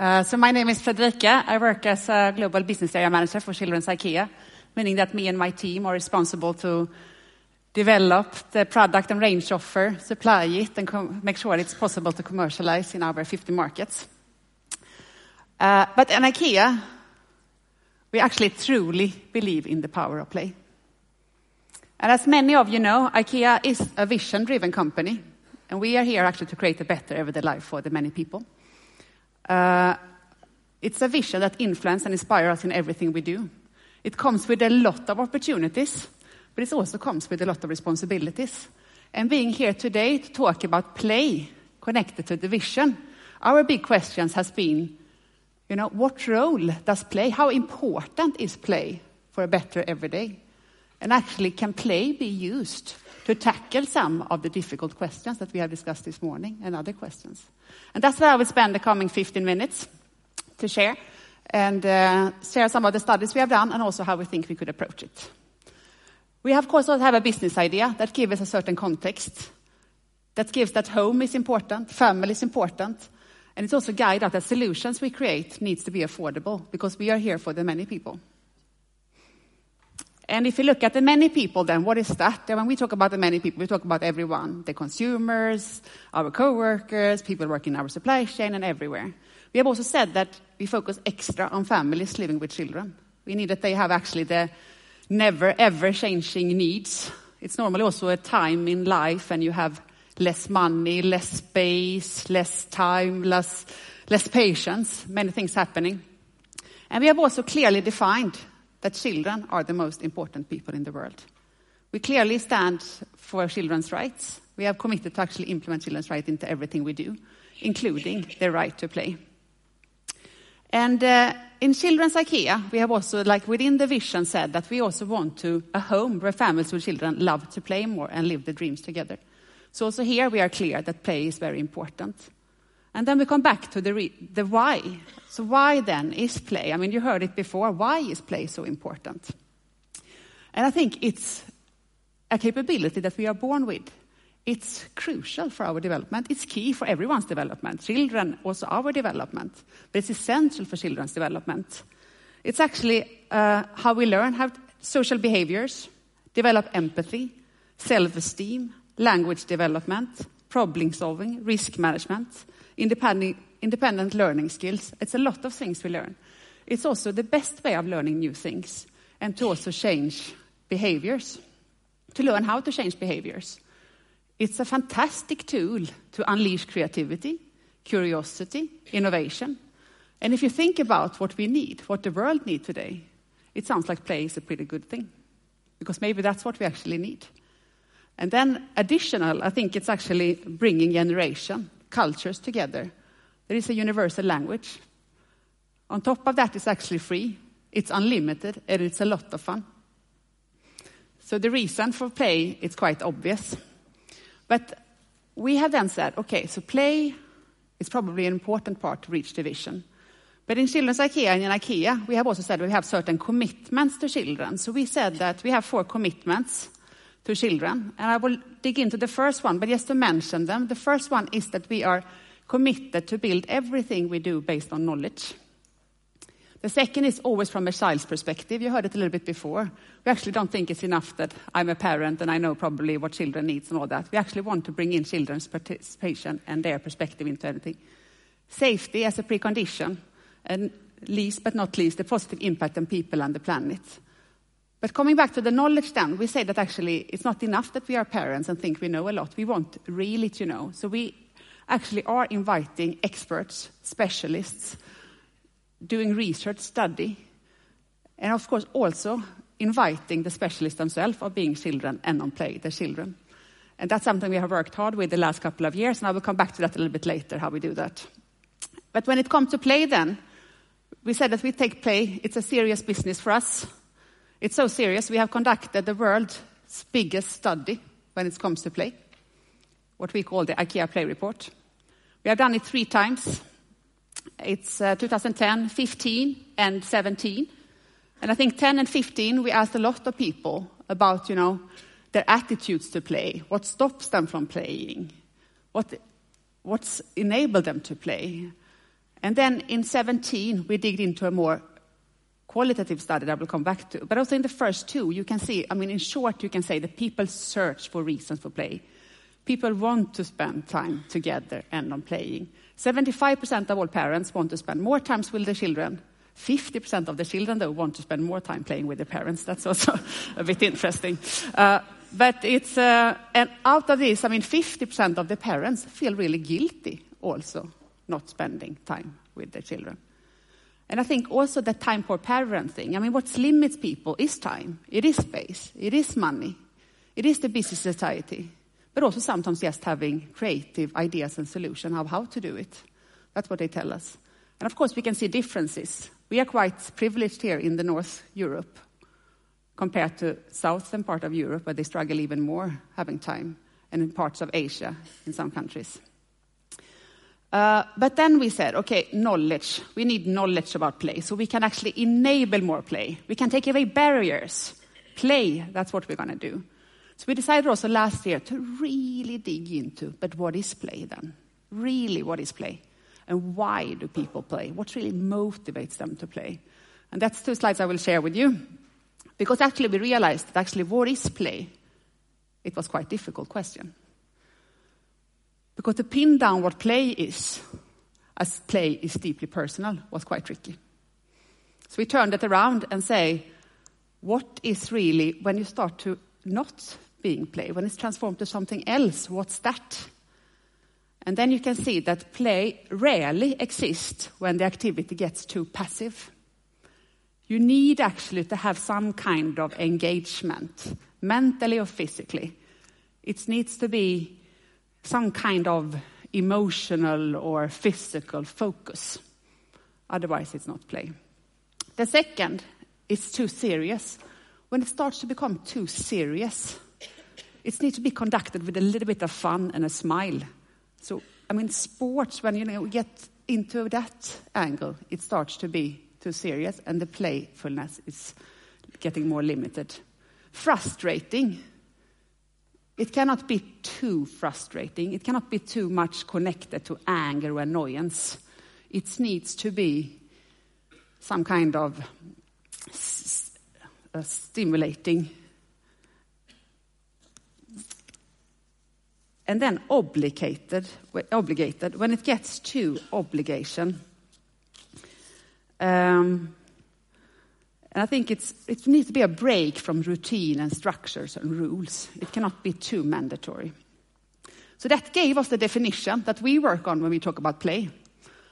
Uh, so my name is Fredrika. I work as a global business area manager for Children's IKEA, meaning that me and my team are responsible to develop the product and range offer, supply it, and make sure it's possible to commercialize in our 50 markets. Uh, but in IKEA, we actually truly believe in the power of play. And as many of you know, IKEA is a vision-driven company, and we are here actually to create a better everyday life for the many people. Uh, it's a vision that influences and inspires us in everything we do. It comes with a lot of opportunities, but it also comes with a lot of responsibilities. And being here today to talk about play connected to the vision, our big questions has been, you know, what role does play, how important is play for a better everyday? And actually, can play be used to tackle some of the difficult questions that we have discussed this morning and other questions? And that's where I will spend the coming 15 minutes to share and uh, share some of the studies we have done and also how we think we could approach it. We, have, of course, also have a business idea that gives us a certain context, that gives that home is important, family is important, and it's also guide that the solutions we create needs to be affordable because we are here for the many people. And if you look at the many people, then what is that? When we talk about the many people, we talk about everyone, the consumers, our co-workers, people working in our supply chain and everywhere. We have also said that we focus extra on families living with children. We need that they have actually the never ever changing needs. It's normally also a time in life and you have less money, less space, less time, less, less patience, many things happening. And we have also clearly defined that children are the most important people in the world. We clearly stand for children's rights. We have committed to actually implement children's rights into everything we do, including their right to play. And uh, in Children's IKEA, we have also, like within the vision, said that we also want to a home where families with children love to play more and live their dreams together. So also here we are clear that play is very important. And then we come back to the, re- the why. So why then is play? I mean, you heard it before. Why is play so important? And I think it's a capability that we are born with. It's crucial for our development. It's key for everyone's development, children, also our development. But it's essential for children's development. It's actually uh, how we learn how social behaviors, develop empathy, self-esteem, language development, problem solving, risk management, independent, independent learning skills. It's a lot of things we learn. It's also the best way of learning new things and to also change behaviors, to learn how to change behaviors. It's a fantastic tool to unleash creativity, curiosity, innovation. And if you think about what we need, what the world needs today, it sounds like play is a pretty good thing. Because maybe that's what we actually need. And then additional, I think it's actually bringing generation cultures together. There is a universal language. On top of that, it's actually free, it's unlimited, and it's a lot of fun. So the reason for play is quite obvious. But we have then said, okay, so play is probably an important part to reach the vision. But in Children's IKEA and in IKEA, we have also said we have certain commitments to children. So we said that we have four commitments to children. And I will dig into the first one, but just to mention them. The first one is that we are committed to build everything we do based on knowledge. The second is always from a child's perspective. You heard it a little bit before. We actually don't think it's enough that I'm a parent and I know probably what children need and all that. We actually want to bring in children's participation and their perspective into everything. Safety as a precondition, and least but not least, the positive impact on people and the planet. But coming back to the knowledge then, we say that actually it's not enough that we are parents and think we know a lot. We want really to know. So we actually are inviting experts, specialists, doing research, study, and of course also inviting the specialists themselves of being children and on play, the children. And that's something we have worked hard with the last couple of years, and I will come back to that a little bit later, how we do that. But when it comes to play then, we said that we take play, it's a serious business for us. It's so serious, we have conducted the world's biggest study when it comes to play, what we call the IKEA Play Report. We have done it three times. It's uh, 2010, 15, and 17. And I think 10 and 15, we asked a lot of people about, you know, their attitudes to play, what stops them from playing, what, what's enabled them to play. And then in 17, we digged into a more qualitative study that I will come back to. But also in the first two, you can see, I mean, in short, you can say that people search for reasons for play. People want to spend time together and on playing. 75% of all parents want to spend more time with their children. 50% of the children, though, want to spend more time playing with their parents. That's also a bit interesting. Uh, but it's, uh, and out of this, I mean, 50% of the parents feel really guilty also not spending time with their children. And I think also the time for parenting, I mean, what limits people is time, it is space, it is money, it is the busy society, but also sometimes just having creative ideas and solutions of how to do it. That's what they tell us. And of course, we can see differences. We are quite privileged here in the North Europe compared to southern part of Europe, where they struggle even more having time, and in parts of Asia in some countries. Uh, but then we said, okay, knowledge. We need knowledge about play, so we can actually enable more play. We can take away barriers. Play, that's what we're going to do. So we decided also last year to really dig into, but what is play then? Really, what is play? And why do people play? What really motivates them to play? And that's two slides I will share with you. Because actually we realized that actually what is play? It was quite a difficult question. Because to pin down what play is, as play is deeply personal, was quite tricky. So we turned it around and say, what is really, when you start to not being play, when it's transformed to something else, what's that? And then you can see that play rarely exists when the activity gets too passive. You need actually to have some kind of engagement, mentally or physically. It needs to be some kind of emotional or physical focus. Otherwise, it's not play. The second is too serious. When it starts to become too serious, it needs to be conducted with a little bit of fun and a smile. So, I mean, sports, when you know, get into that angle, it starts to be too serious, and the playfulness is getting more limited. Frustrating. It cannot be too frustrating. It cannot be too much connected to anger or annoyance. It needs to be some kind of stimulating and then obligated, obligated when it gets to obligation. Um, and I think it's, it needs to be a break from routine and structures and rules. It cannot be too mandatory. So that gave us the definition that we work on when we talk about play.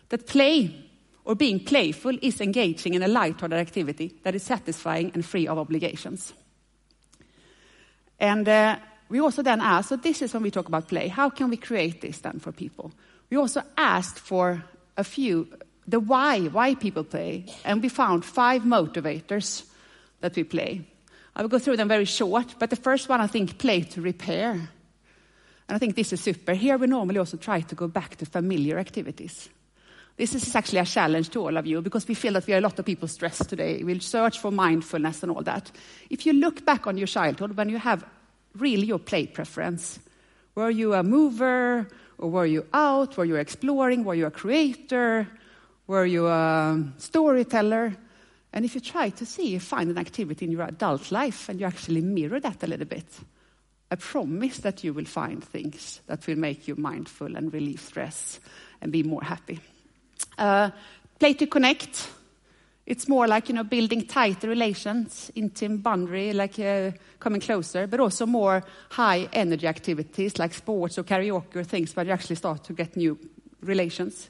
That play or being playful is engaging in a light-hearted activity that is satisfying and free of obligations. And uh, we also then asked, so this is when we talk about play, how can we create this then for people? We also asked for a few, the why, why people play, and we found five motivators that we play. I will go through them very short, but the first one I think play to repair. And I think this is super. Here we normally also try to go back to familiar activities. This is actually a challenge to all of you because we feel that we are a lot of people stressed today. We'll search for mindfulness and all that. If you look back on your childhood, when you have really your play preference? Were you a mover or were you out? Were you exploring? Were you a creator? Were you a storyteller? And if you try to see, find an activity in your adult life and you actually mirror that a little bit, I promise that you will find things that will make you mindful and relieve stress and be more happy. Uh, play to connect. It's more like, you know, building tighter relations, intimate boundary, like uh, coming closer, but also more high energy activities like sports or karaoke or things where you actually start to get new relations.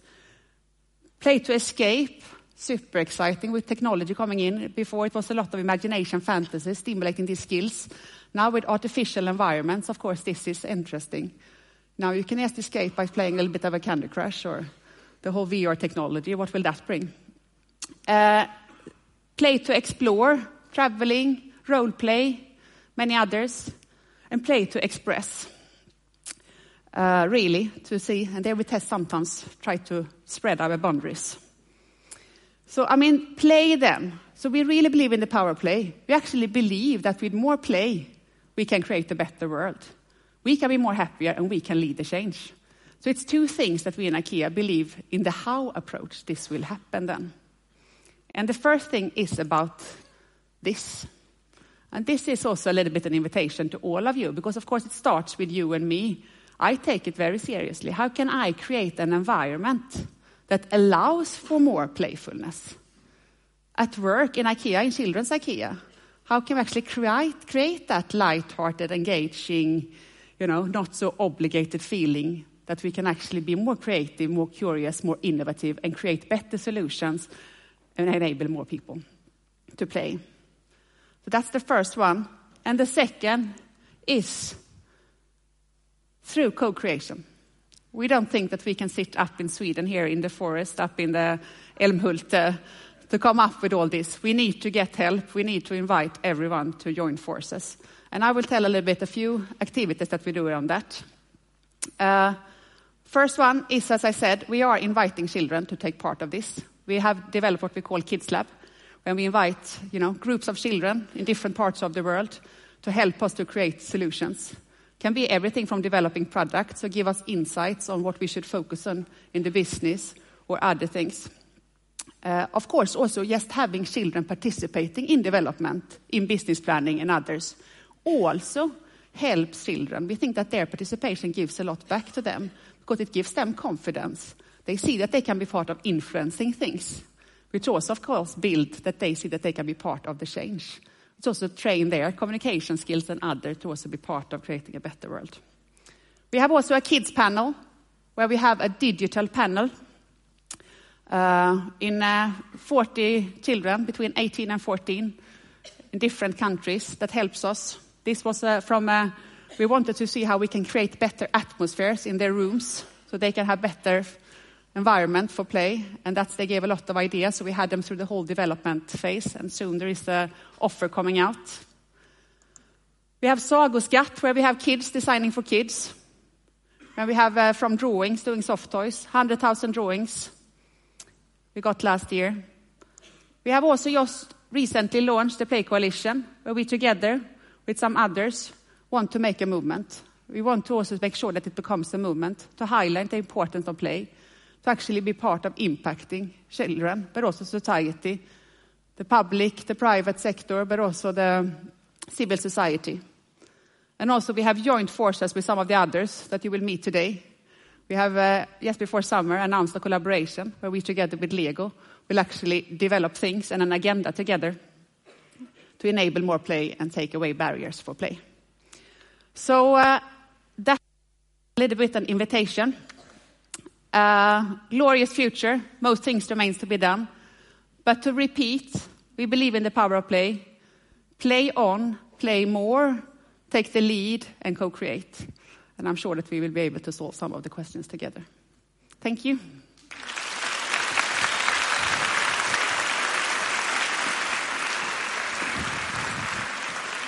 Play to escape, super exciting with technology coming in. Before it was a lot of imagination, fantasy, stimulating these skills. Now with artificial environments, of course, this is interesting. Now you can just escape by playing a little bit of a Candy Crush or the whole VR technology. What will that bring? Uh, play to explore, traveling, role play, many others, and play to express. Uh, really, to see, and there we test sometimes, try to spread our boundaries. So, I mean, play then. So, we really believe in the power of play. We actually believe that with more play, we can create a better world. We can be more happier and we can lead the change. So it's two things that we in IKEA believe in the how approach this will happen then. And the first thing is about this. And this is also a little bit an invitation to all of you, because of course it starts with you and me. I take it very seriously. How can I create an environment that allows for more playfulness? At work, in IKEA, in children's IKEA, how can we actually create, create that light-hearted, engaging, you know, not so obligated feeling that we can actually be more creative, more curious, more innovative, and create better solutions and enable more people to play. So that's the first one. And the second is through co-creation. We don't think that we can sit up in Sweden here in the forest, up in the Elmhult, to come up with all this. We need to get help. We need to invite everyone to join forces. And I will tell a little bit a few activities that we do around that. Uh, first one is, as I said, we are inviting children to take part of this. We have developed what we call Kids Lab, when we invite, you know, groups of children in different parts of the world to help us to create solutions can be everything from developing products or give us insights on what we should focus on in the business or other things. Uh, of course, also just having children participating in development, in business planning and others, also helps children. We think that their participation gives a lot back to them because it gives them confidence. They see that they can be part of influencing things, which also, of course, build that they see that they can be part of the change. It's also train their communication skills and other to also be part of creating a better world. We have also a kids panel where we have a digital panel uh, in uh, 40 children between 18 and 14 in different countries that helps us. This was uh, from, uh, we wanted to see how we can create better atmospheres in their rooms so they can have better environment for play, and that they gave a lot of ideas. So we had them through the whole development phase, and soon there is a offer coming out. We have Sagoskatt, where we have kids designing for kids. And we have uh, from drawings, doing soft toys, 100,000 drawings we got last year. We have also just recently launched the Play Coalition, where we together with some others want to make a movement. We want to also make sure that it becomes a movement to highlight the importance of play, to actually be part of impacting children, but also society, the public, the private sector, but also the civil society. And also we have joined forces with some of the others that you will meet today. We have, uh, just before summer, announced a collaboration where we, together with Lego, will actually develop things and an agenda together to enable more play and take away barriers for play. So uh, that's a little bit an invitation Uh, glorious future, most things remains to be done. But to repeat, we believe in the power of play. Play on, play more, take the lead, and co-create. And I'm sure that we will be able to solve some of the questions together. Thank you.